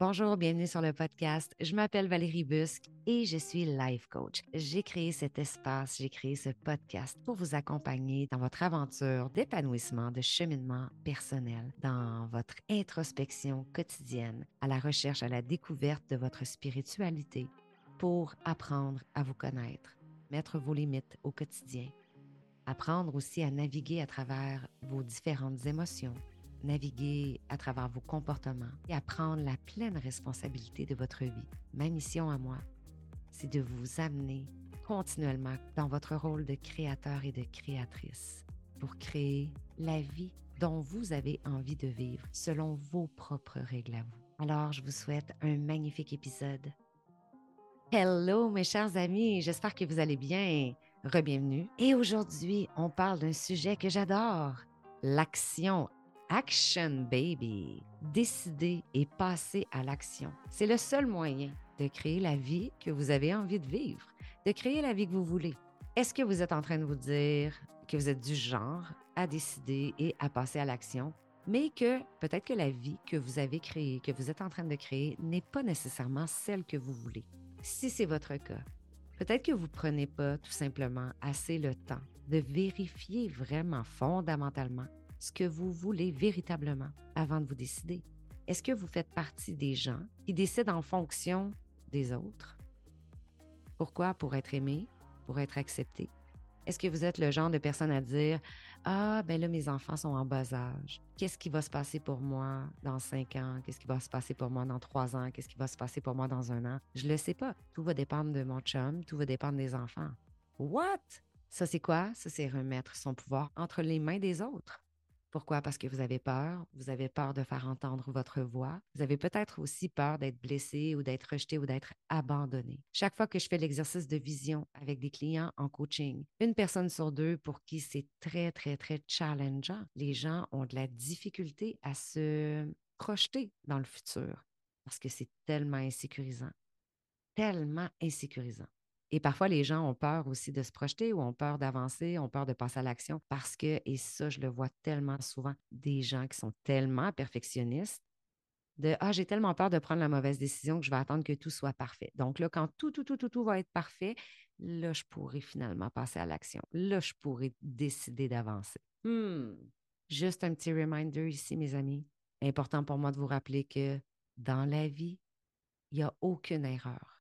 Bonjour, bienvenue sur le podcast. Je m'appelle Valérie Busque et je suis life coach. J'ai créé cet espace, j'ai créé ce podcast pour vous accompagner dans votre aventure d'épanouissement, de cheminement personnel, dans votre introspection quotidienne, à la recherche, à la découverte de votre spiritualité pour apprendre à vous connaître, mettre vos limites au quotidien, apprendre aussi à naviguer à travers vos différentes émotions naviguer à travers vos comportements et à prendre la pleine responsabilité de votre vie. Ma mission à moi, c'est de vous amener continuellement dans votre rôle de créateur et de créatrice pour créer la vie dont vous avez envie de vivre selon vos propres règles à vous. Alors, je vous souhaite un magnifique épisode. Hello mes chers amis, j'espère que vous allez bien. Rebienvenue. Et aujourd'hui, on parle d'un sujet que j'adore, l'action Action Baby. Décider et passer à l'action. C'est le seul moyen de créer la vie que vous avez envie de vivre, de créer la vie que vous voulez. Est-ce que vous êtes en train de vous dire que vous êtes du genre à décider et à passer à l'action, mais que peut-être que la vie que vous avez créée, que vous êtes en train de créer, n'est pas nécessairement celle que vous voulez? Si c'est votre cas, peut-être que vous ne prenez pas tout simplement assez le temps de vérifier vraiment fondamentalement ce que vous voulez véritablement avant de vous décider. Est-ce que vous faites partie des gens qui décident en fonction des autres? Pourquoi? Pour être aimé, pour être accepté? Est-ce que vous êtes le genre de personne à dire Ah, ben là, mes enfants sont en bas âge. Qu'est-ce qui va se passer pour moi dans cinq ans? Qu'est-ce qui va se passer pour moi dans trois ans? Qu'est-ce qui va se passer pour moi dans un an? Je le sais pas. Tout va dépendre de mon chum, tout va dépendre des enfants. What? Ça, c'est quoi? Ça, c'est remettre son pouvoir entre les mains des autres. Pourquoi? Parce que vous avez peur, vous avez peur de faire entendre votre voix, vous avez peut-être aussi peur d'être blessé ou d'être rejeté ou d'être abandonné. Chaque fois que je fais l'exercice de vision avec des clients en coaching, une personne sur deux pour qui c'est très, très, très challengeant, les gens ont de la difficulté à se projeter dans le futur parce que c'est tellement insécurisant, tellement insécurisant. Et parfois, les gens ont peur aussi de se projeter ou ont peur d'avancer, ont peur de passer à l'action parce que, et ça, je le vois tellement souvent, des gens qui sont tellement perfectionnistes de Ah, j'ai tellement peur de prendre la mauvaise décision que je vais attendre que tout soit parfait. Donc là, quand tout, tout, tout, tout, tout va être parfait, là, je pourrai finalement passer à l'action. Là, je pourrai décider d'avancer. Hmm. Juste un petit reminder ici, mes amis. Important pour moi de vous rappeler que dans la vie, il n'y a aucune erreur.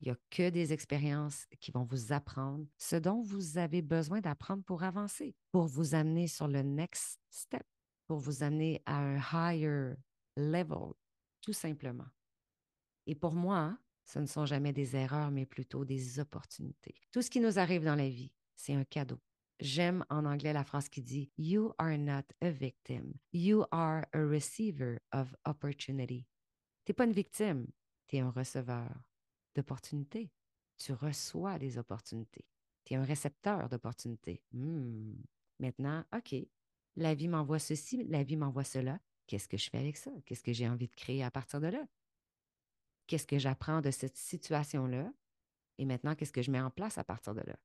Il n'y a que des expériences qui vont vous apprendre ce dont vous avez besoin d'apprendre pour avancer, pour vous amener sur le next step, pour vous amener à un higher level, tout simplement. Et pour moi, ce ne sont jamais des erreurs, mais plutôt des opportunités. Tout ce qui nous arrive dans la vie, c'est un cadeau. J'aime en anglais la phrase qui dit You are not a victim, you are a receiver of opportunity. Tu n'es pas une victime, tu es un receveur d'opportunités. Tu reçois des opportunités. Tu es un récepteur d'opportunités. Hmm. Maintenant, OK, la vie m'envoie ceci, la vie m'envoie cela. Qu'est-ce que je fais avec ça? Qu'est-ce que j'ai envie de créer à partir de là? Qu'est-ce que j'apprends de cette situation-là? Et maintenant, qu'est-ce que je mets en place à partir de là?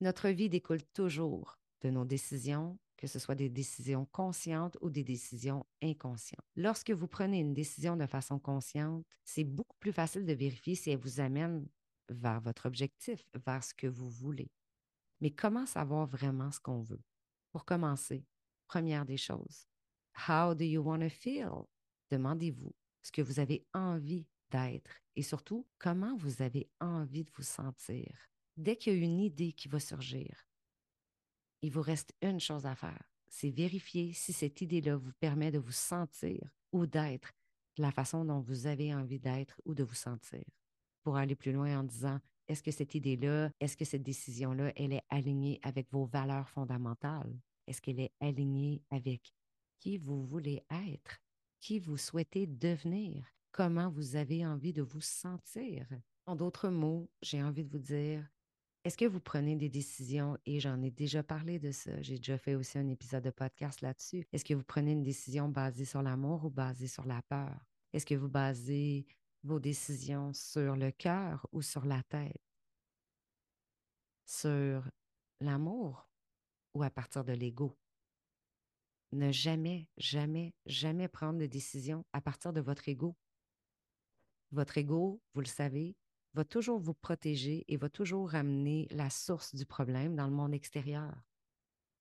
Notre vie découle toujours de nos décisions, que ce soit des décisions conscientes ou des décisions inconscientes. Lorsque vous prenez une décision de façon consciente, c'est beaucoup plus facile de vérifier si elle vous amène vers votre objectif, vers ce que vous voulez. Mais comment savoir vraiment ce qu'on veut? Pour commencer, première des choses, How do you want to feel? Demandez-vous ce que vous avez envie d'être et surtout comment vous avez envie de vous sentir. Dès qu'il y a une idée qui va surgir, il vous reste une chose à faire, c'est vérifier si cette idée-là vous permet de vous sentir ou d'être la façon dont vous avez envie d'être ou de vous sentir. Pour aller plus loin en disant, est-ce que cette idée-là, est-ce que cette décision-là, elle est alignée avec vos valeurs fondamentales? Est-ce qu'elle est alignée avec qui vous voulez être, qui vous souhaitez devenir, comment vous avez envie de vous sentir? En d'autres mots, j'ai envie de vous dire, est-ce que vous prenez des décisions, et j'en ai déjà parlé de ça, j'ai déjà fait aussi un épisode de podcast là-dessus. Est-ce que vous prenez une décision basée sur l'amour ou basée sur la peur? Est-ce que vous basez vos décisions sur le cœur ou sur la tête? Sur l'amour ou à partir de l'ego? ne jamais, jamais, jamais prendre de décision à partir de votre ego. Votre ego, vous le savez, va toujours vous protéger et va toujours ramener la source du problème dans le monde extérieur.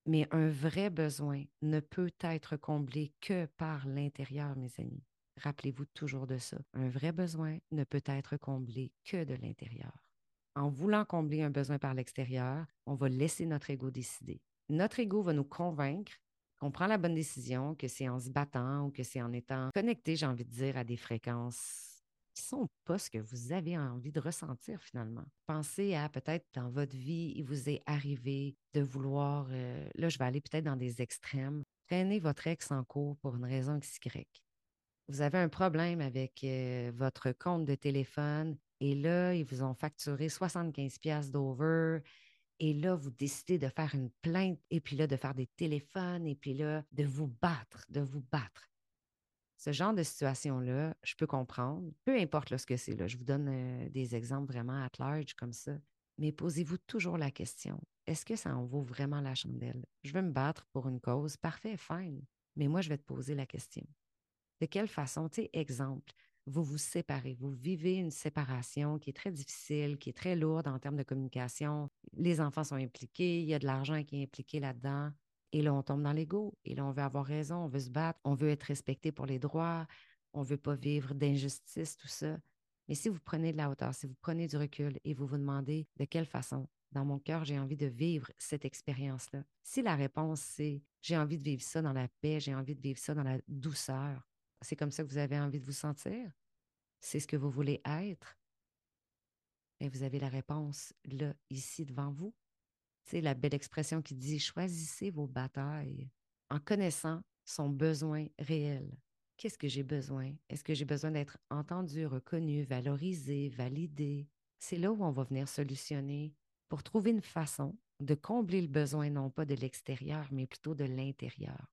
Mais un vrai besoin ne peut être comblé que par l'intérieur, mes amis. Rappelez-vous toujours de ça. Un vrai besoin ne peut être comblé que de l'intérieur. En voulant combler un besoin par l'extérieur, on va laisser notre ego décider. Notre ego va nous convaincre qu'on prend la bonne décision, que c'est en se battant ou que c'est en étant connecté, j'ai envie de dire, à des fréquences qui sont pas ce que vous avez envie de ressentir finalement. Pensez à peut-être dans votre vie, il vous est arrivé de vouloir, euh, là je vais aller peut-être dans des extrêmes, traîner votre ex en cours pour une raison XY. Vous avez un problème avec euh, votre compte de téléphone et là, ils vous ont facturé 75 pièces d'over. Et là, vous décidez de faire une plainte et puis là, de faire des téléphones et puis là, de vous battre, de vous battre. Ce genre de situation-là, je peux comprendre, peu importe ce que c'est. Là, je vous donne des exemples vraiment at large comme ça. Mais posez-vous toujours la question, est-ce que ça en vaut vraiment la chandelle? Je veux me battre pour une cause, parfait, fine. Mais moi, je vais te poser la question. De quelle façon, tu exemple, vous vous séparez, vous vivez une séparation qui est très difficile, qui est très lourde en termes de communication. Les enfants sont impliqués, il y a de l'argent qui est impliqué là-dedans. Et là, on tombe dans l'ego. Et là, on veut avoir raison, on veut se battre, on veut être respecté pour les droits, on ne veut pas vivre d'injustice, tout ça. Mais si vous prenez de la hauteur, si vous prenez du recul et vous vous demandez de quelle façon, dans mon cœur, j'ai envie de vivre cette expérience-là. Si la réponse, c'est j'ai envie de vivre ça dans la paix, j'ai envie de vivre ça dans la douceur, c'est comme ça que vous avez envie de vous sentir? C'est ce que vous voulez être? Et vous avez la réponse là, ici, devant vous. C'est la belle expression qui dit choisissez vos batailles en connaissant son besoin réel. Qu'est-ce que j'ai besoin? Est-ce que j'ai besoin d'être entendu, reconnu, valorisé, validé? C'est là où on va venir solutionner pour trouver une façon de combler le besoin non pas de l'extérieur, mais plutôt de l'intérieur.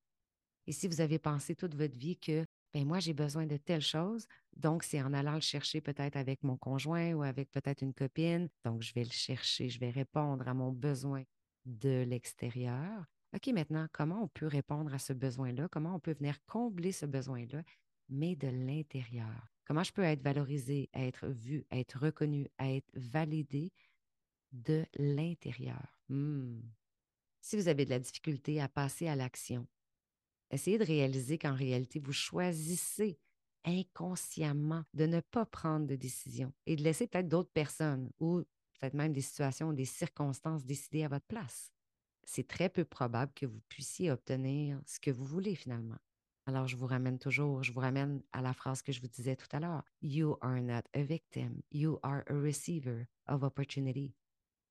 Et si vous avez pensé toute votre vie que ben moi, j'ai besoin de telle chose, donc c'est en allant le chercher peut-être avec mon conjoint ou avec peut-être une copine, donc je vais le chercher, je vais répondre à mon besoin de l'extérieur. OK, maintenant, comment on peut répondre à ce besoin-là? Comment on peut venir combler ce besoin-là, mais de l'intérieur? Comment je peux être valorisé, être vu, être reconnu, être validé de l'intérieur? Hmm. Si vous avez de la difficulté à passer à l'action, essayez de réaliser qu'en réalité, vous choisissez inconsciemment de ne pas prendre de décision et de laisser peut-être d'autres personnes ou peut-être même des situations, des circonstances décider à votre place. C'est très peu probable que vous puissiez obtenir ce que vous voulez finalement. Alors, je vous ramène toujours, je vous ramène à la phrase que je vous disais tout à l'heure. You are not a victim, you are a receiver of opportunity.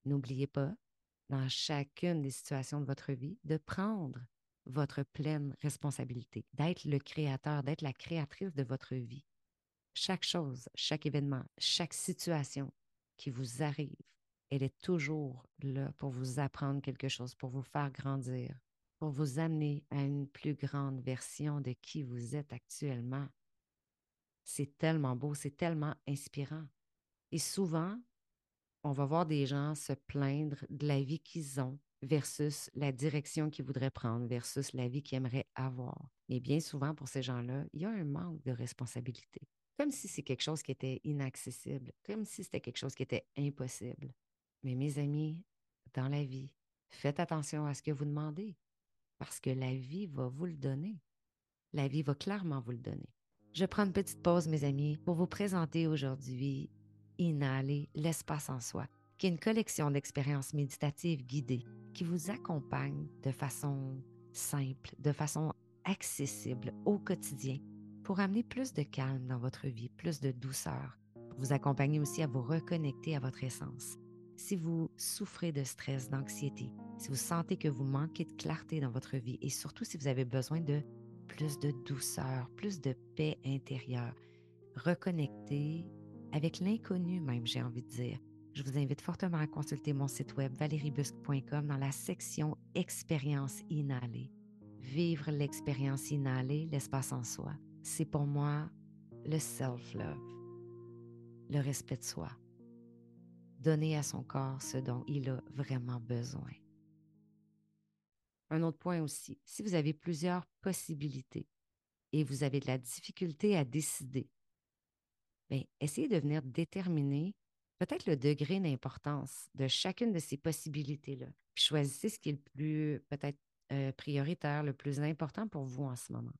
N'oubliez pas, dans chacune des situations de votre vie, de prendre votre pleine responsabilité, d'être le créateur, d'être la créatrice de votre vie. Chaque chose, chaque événement, chaque situation qui vous arrive, elle est toujours là pour vous apprendre quelque chose, pour vous faire grandir, pour vous amener à une plus grande version de qui vous êtes actuellement. C'est tellement beau, c'est tellement inspirant. Et souvent, on va voir des gens se plaindre de la vie qu'ils ont, versus la direction qu'ils voudraient prendre, versus la vie qu'ils aimeraient avoir. Et bien souvent, pour ces gens-là, il y a un manque de responsabilité. Comme si c'est quelque chose qui était inaccessible, comme si c'était quelque chose qui était impossible. Mais mes amis, dans la vie, faites attention à ce que vous demandez, parce que la vie va vous le donner. La vie va clairement vous le donner. Je prends une petite pause, mes amis, pour vous présenter aujourd'hui Inhaler l'espace en soi qui est une collection d'expériences méditatives guidées qui vous accompagnent de façon simple, de façon accessible au quotidien pour amener plus de calme dans votre vie, plus de douceur, pour vous accompagner aussi à vous reconnecter à votre essence. Si vous souffrez de stress, d'anxiété, si vous sentez que vous manquez de clarté dans votre vie et surtout si vous avez besoin de plus de douceur, plus de paix intérieure, reconnecter avec l'inconnu même, j'ai envie de dire, je vous invite fortement à consulter mon site web valeriebusque.com dans la section Expérience inhalée. Vivre l'expérience inhalée, l'espace en soi, c'est pour moi le self-love, le respect de soi. Donner à son corps ce dont il a vraiment besoin. Un autre point aussi, si vous avez plusieurs possibilités et vous avez de la difficulté à décider, bien, essayez de venir déterminer peut-être le degré d'importance de chacune de ces possibilités-là. Choisissez ce qui est le plus peut-être euh, prioritaire, le plus important pour vous en ce moment.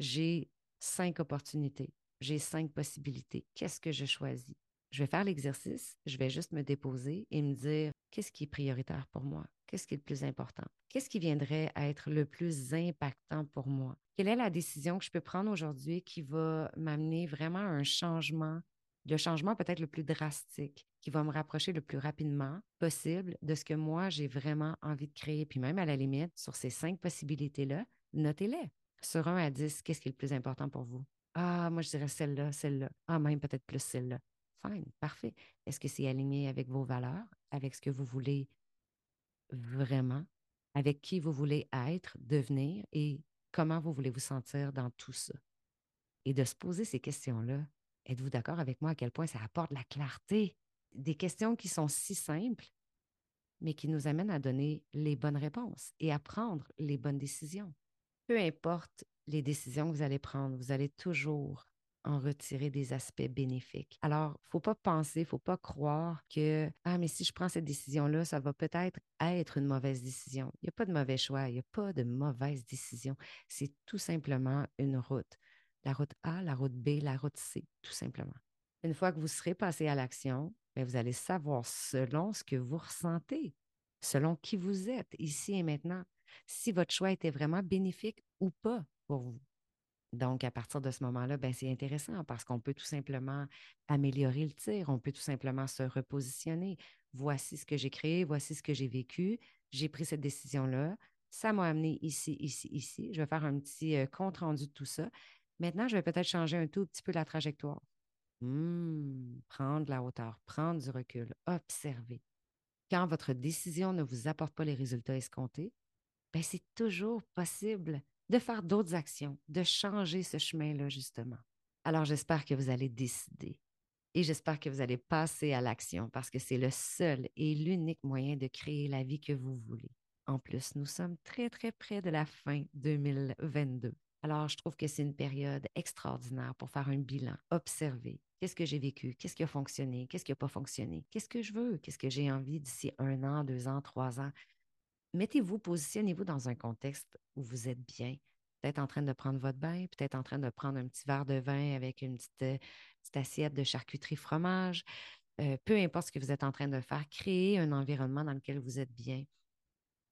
J'ai cinq opportunités, j'ai cinq possibilités. Qu'est-ce que je choisis? Je vais faire l'exercice, je vais juste me déposer et me dire qu'est-ce qui est prioritaire pour moi? Qu'est-ce qui est le plus important? Qu'est-ce qui viendrait être le plus impactant pour moi? Quelle est la décision que je peux prendre aujourd'hui qui va m'amener vraiment à un changement le changement peut-être le plus drastique qui va me rapprocher le plus rapidement possible de ce que moi, j'ai vraiment envie de créer. Puis même à la limite, sur ces cinq possibilités-là, notez-les. Sur 1 à 10, qu'est-ce qui est le plus important pour vous? Ah, moi, je dirais celle-là, celle-là. Ah, même peut-être plus celle-là. Fine, parfait. Est-ce que c'est aligné avec vos valeurs, avec ce que vous voulez vraiment, avec qui vous voulez être, devenir et comment vous voulez vous sentir dans tout ça? Et de se poser ces questions-là, Êtes-vous d'accord avec moi à quel point ça apporte la clarté? Des questions qui sont si simples, mais qui nous amènent à donner les bonnes réponses et à prendre les bonnes décisions. Peu importe les décisions que vous allez prendre, vous allez toujours en retirer des aspects bénéfiques. Alors, il ne faut pas penser, il ne faut pas croire que Ah, mais si je prends cette décision-là, ça va peut-être être une mauvaise décision. Il n'y a pas de mauvais choix, il n'y a pas de mauvaise décision. C'est tout simplement une route la route A, la route B, la route C, tout simplement. Une fois que vous serez passé à l'action, ben, vous allez savoir selon ce que vous ressentez, selon qui vous êtes ici et maintenant, si votre choix était vraiment bénéfique ou pas pour vous. Donc, à partir de ce moment-là, ben, c'est intéressant parce qu'on peut tout simplement améliorer le tir, on peut tout simplement se repositionner. Voici ce que j'ai créé, voici ce que j'ai vécu, j'ai pris cette décision-là, ça m'a amené ici, ici, ici. Je vais faire un petit euh, compte rendu de tout ça. Maintenant, je vais peut-être changer un tout petit peu la trajectoire. Hmm, prendre la hauteur, prendre du recul, observer. Quand votre décision ne vous apporte pas les résultats escomptés, ben c'est toujours possible de faire d'autres actions, de changer ce chemin-là, justement. Alors, j'espère que vous allez décider et j'espère que vous allez passer à l'action parce que c'est le seul et l'unique moyen de créer la vie que vous voulez. En plus, nous sommes très, très près de la fin 2022. Alors, je trouve que c'est une période extraordinaire pour faire un bilan, observer qu'est-ce que j'ai vécu, qu'est-ce qui a fonctionné, qu'est-ce qui n'a pas fonctionné, qu'est-ce que je veux, qu'est-ce que j'ai envie d'ici un an, deux ans, trois ans. Mettez-vous, positionnez-vous dans un contexte où vous êtes bien, peut-être en train de prendre votre bain, peut-être en train de prendre un petit verre de vin avec une petite, euh, assiette de charcuterie fromage. Euh, peu importe ce que vous êtes en train de faire, créez un environnement dans lequel vous êtes bien,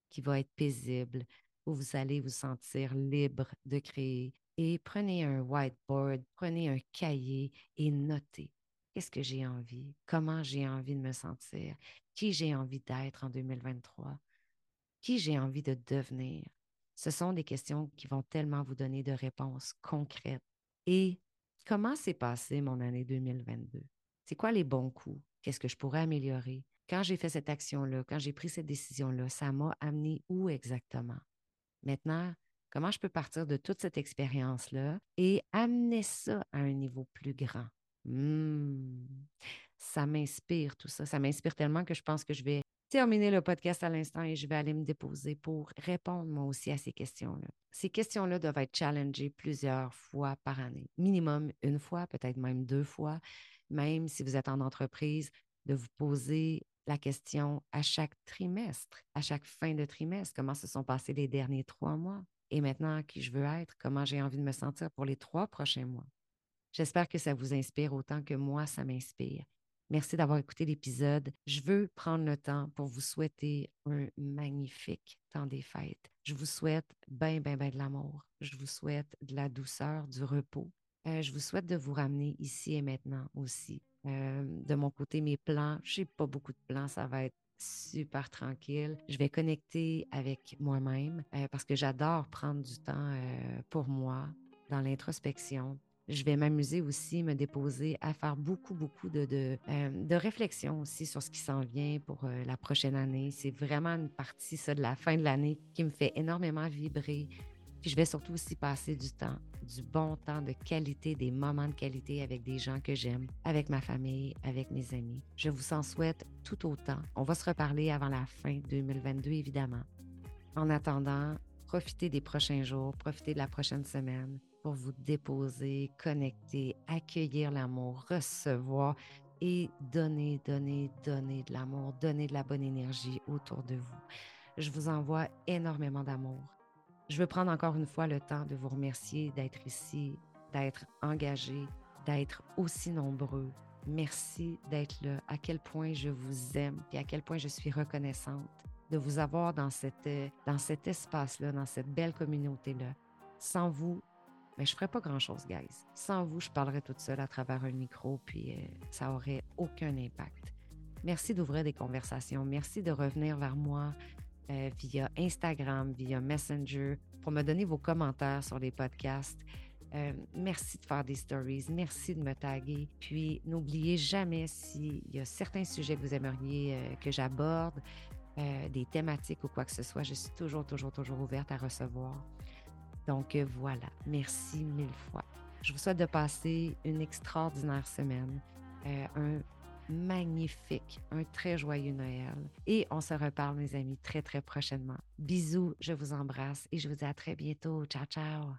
qui va être paisible, où vous allez vous sentir libre de créer. Et prenez un whiteboard, prenez un cahier et notez qu'est-ce que j'ai envie, comment j'ai envie de me sentir, qui j'ai envie d'être en 2023, qui j'ai envie de devenir. Ce sont des questions qui vont tellement vous donner de réponses concrètes. Et comment s'est passé mon année 2022? C'est quoi les bons coups? Qu'est-ce que je pourrais améliorer? Quand j'ai fait cette action-là, quand j'ai pris cette décision-là, ça m'a amené où exactement? Maintenant, comment je peux partir de toute cette expérience-là et amener ça à un niveau plus grand? Hmm, ça m'inspire tout ça. Ça m'inspire tellement que je pense que je vais terminer le podcast à l'instant et je vais aller me déposer pour répondre moi aussi à ces questions-là. Ces questions-là doivent être challengées plusieurs fois par année, minimum une fois, peut-être même deux fois, même si vous êtes en entreprise, de vous poser la question à chaque trimestre, à chaque fin de trimestre, comment se sont passés les derniers trois mois et maintenant qui je veux être, comment j'ai envie de me sentir pour les trois prochains mois. J'espère que ça vous inspire autant que moi, ça m'inspire. Merci d'avoir écouté l'épisode. Je veux prendre le temps pour vous souhaiter un magnifique temps des fêtes. Je vous souhaite bien, bien, bien de l'amour. Je vous souhaite de la douceur, du repos. Euh, je vous souhaite de vous ramener ici et maintenant aussi de mon côté, mes plans, je n'ai pas beaucoup de plans, ça va être super tranquille. Je vais connecter avec moi-même parce que j'adore prendre du temps pour moi dans l'introspection. Je vais m'amuser aussi, me déposer à faire beaucoup, beaucoup de, de, de réflexion aussi sur ce qui s'en vient pour la prochaine année. C'est vraiment une partie, ça, de la fin de l'année qui me fait énormément vibrer. Puis je vais surtout aussi passer du temps du bon temps de qualité, des moments de qualité avec des gens que j'aime, avec ma famille, avec mes amis. Je vous en souhaite tout autant. On va se reparler avant la fin 2022, évidemment. En attendant, profitez des prochains jours, profitez de la prochaine semaine pour vous déposer, connecter, accueillir l'amour, recevoir et donner, donner, donner de l'amour, donner de la bonne énergie autour de vous. Je vous envoie énormément d'amour. Je veux prendre encore une fois le temps de vous remercier d'être ici, d'être engagé, d'être aussi nombreux. Merci d'être là, à quel point je vous aime et à quel point je suis reconnaissante de vous avoir dans, cette, dans cet espace-là, dans cette belle communauté-là. Sans vous, mais je ne ferais pas grand-chose, guys. Sans vous, je parlerais toute seule à travers un micro, puis euh, ça aurait aucun impact. Merci d'ouvrir des conversations. Merci de revenir vers moi euh, via Instagram, via Messenger, pour me donner vos commentaires sur les podcasts. Euh, merci de faire des stories. Merci de me taguer. Puis, n'oubliez jamais s'il y a certains sujets que vous aimeriez que j'aborde, des thématiques ou quoi que ce soit, je suis toujours, toujours, toujours ouverte à recevoir. Donc euh, voilà, merci mille fois. Je vous souhaite de passer une extraordinaire semaine, euh, magnifique, un très joyeux Noël. Et on se reparle, mes amis, très, très prochainement. Bisous, je vous embrasse et je vous dis à très bientôt. Ciao, ciao.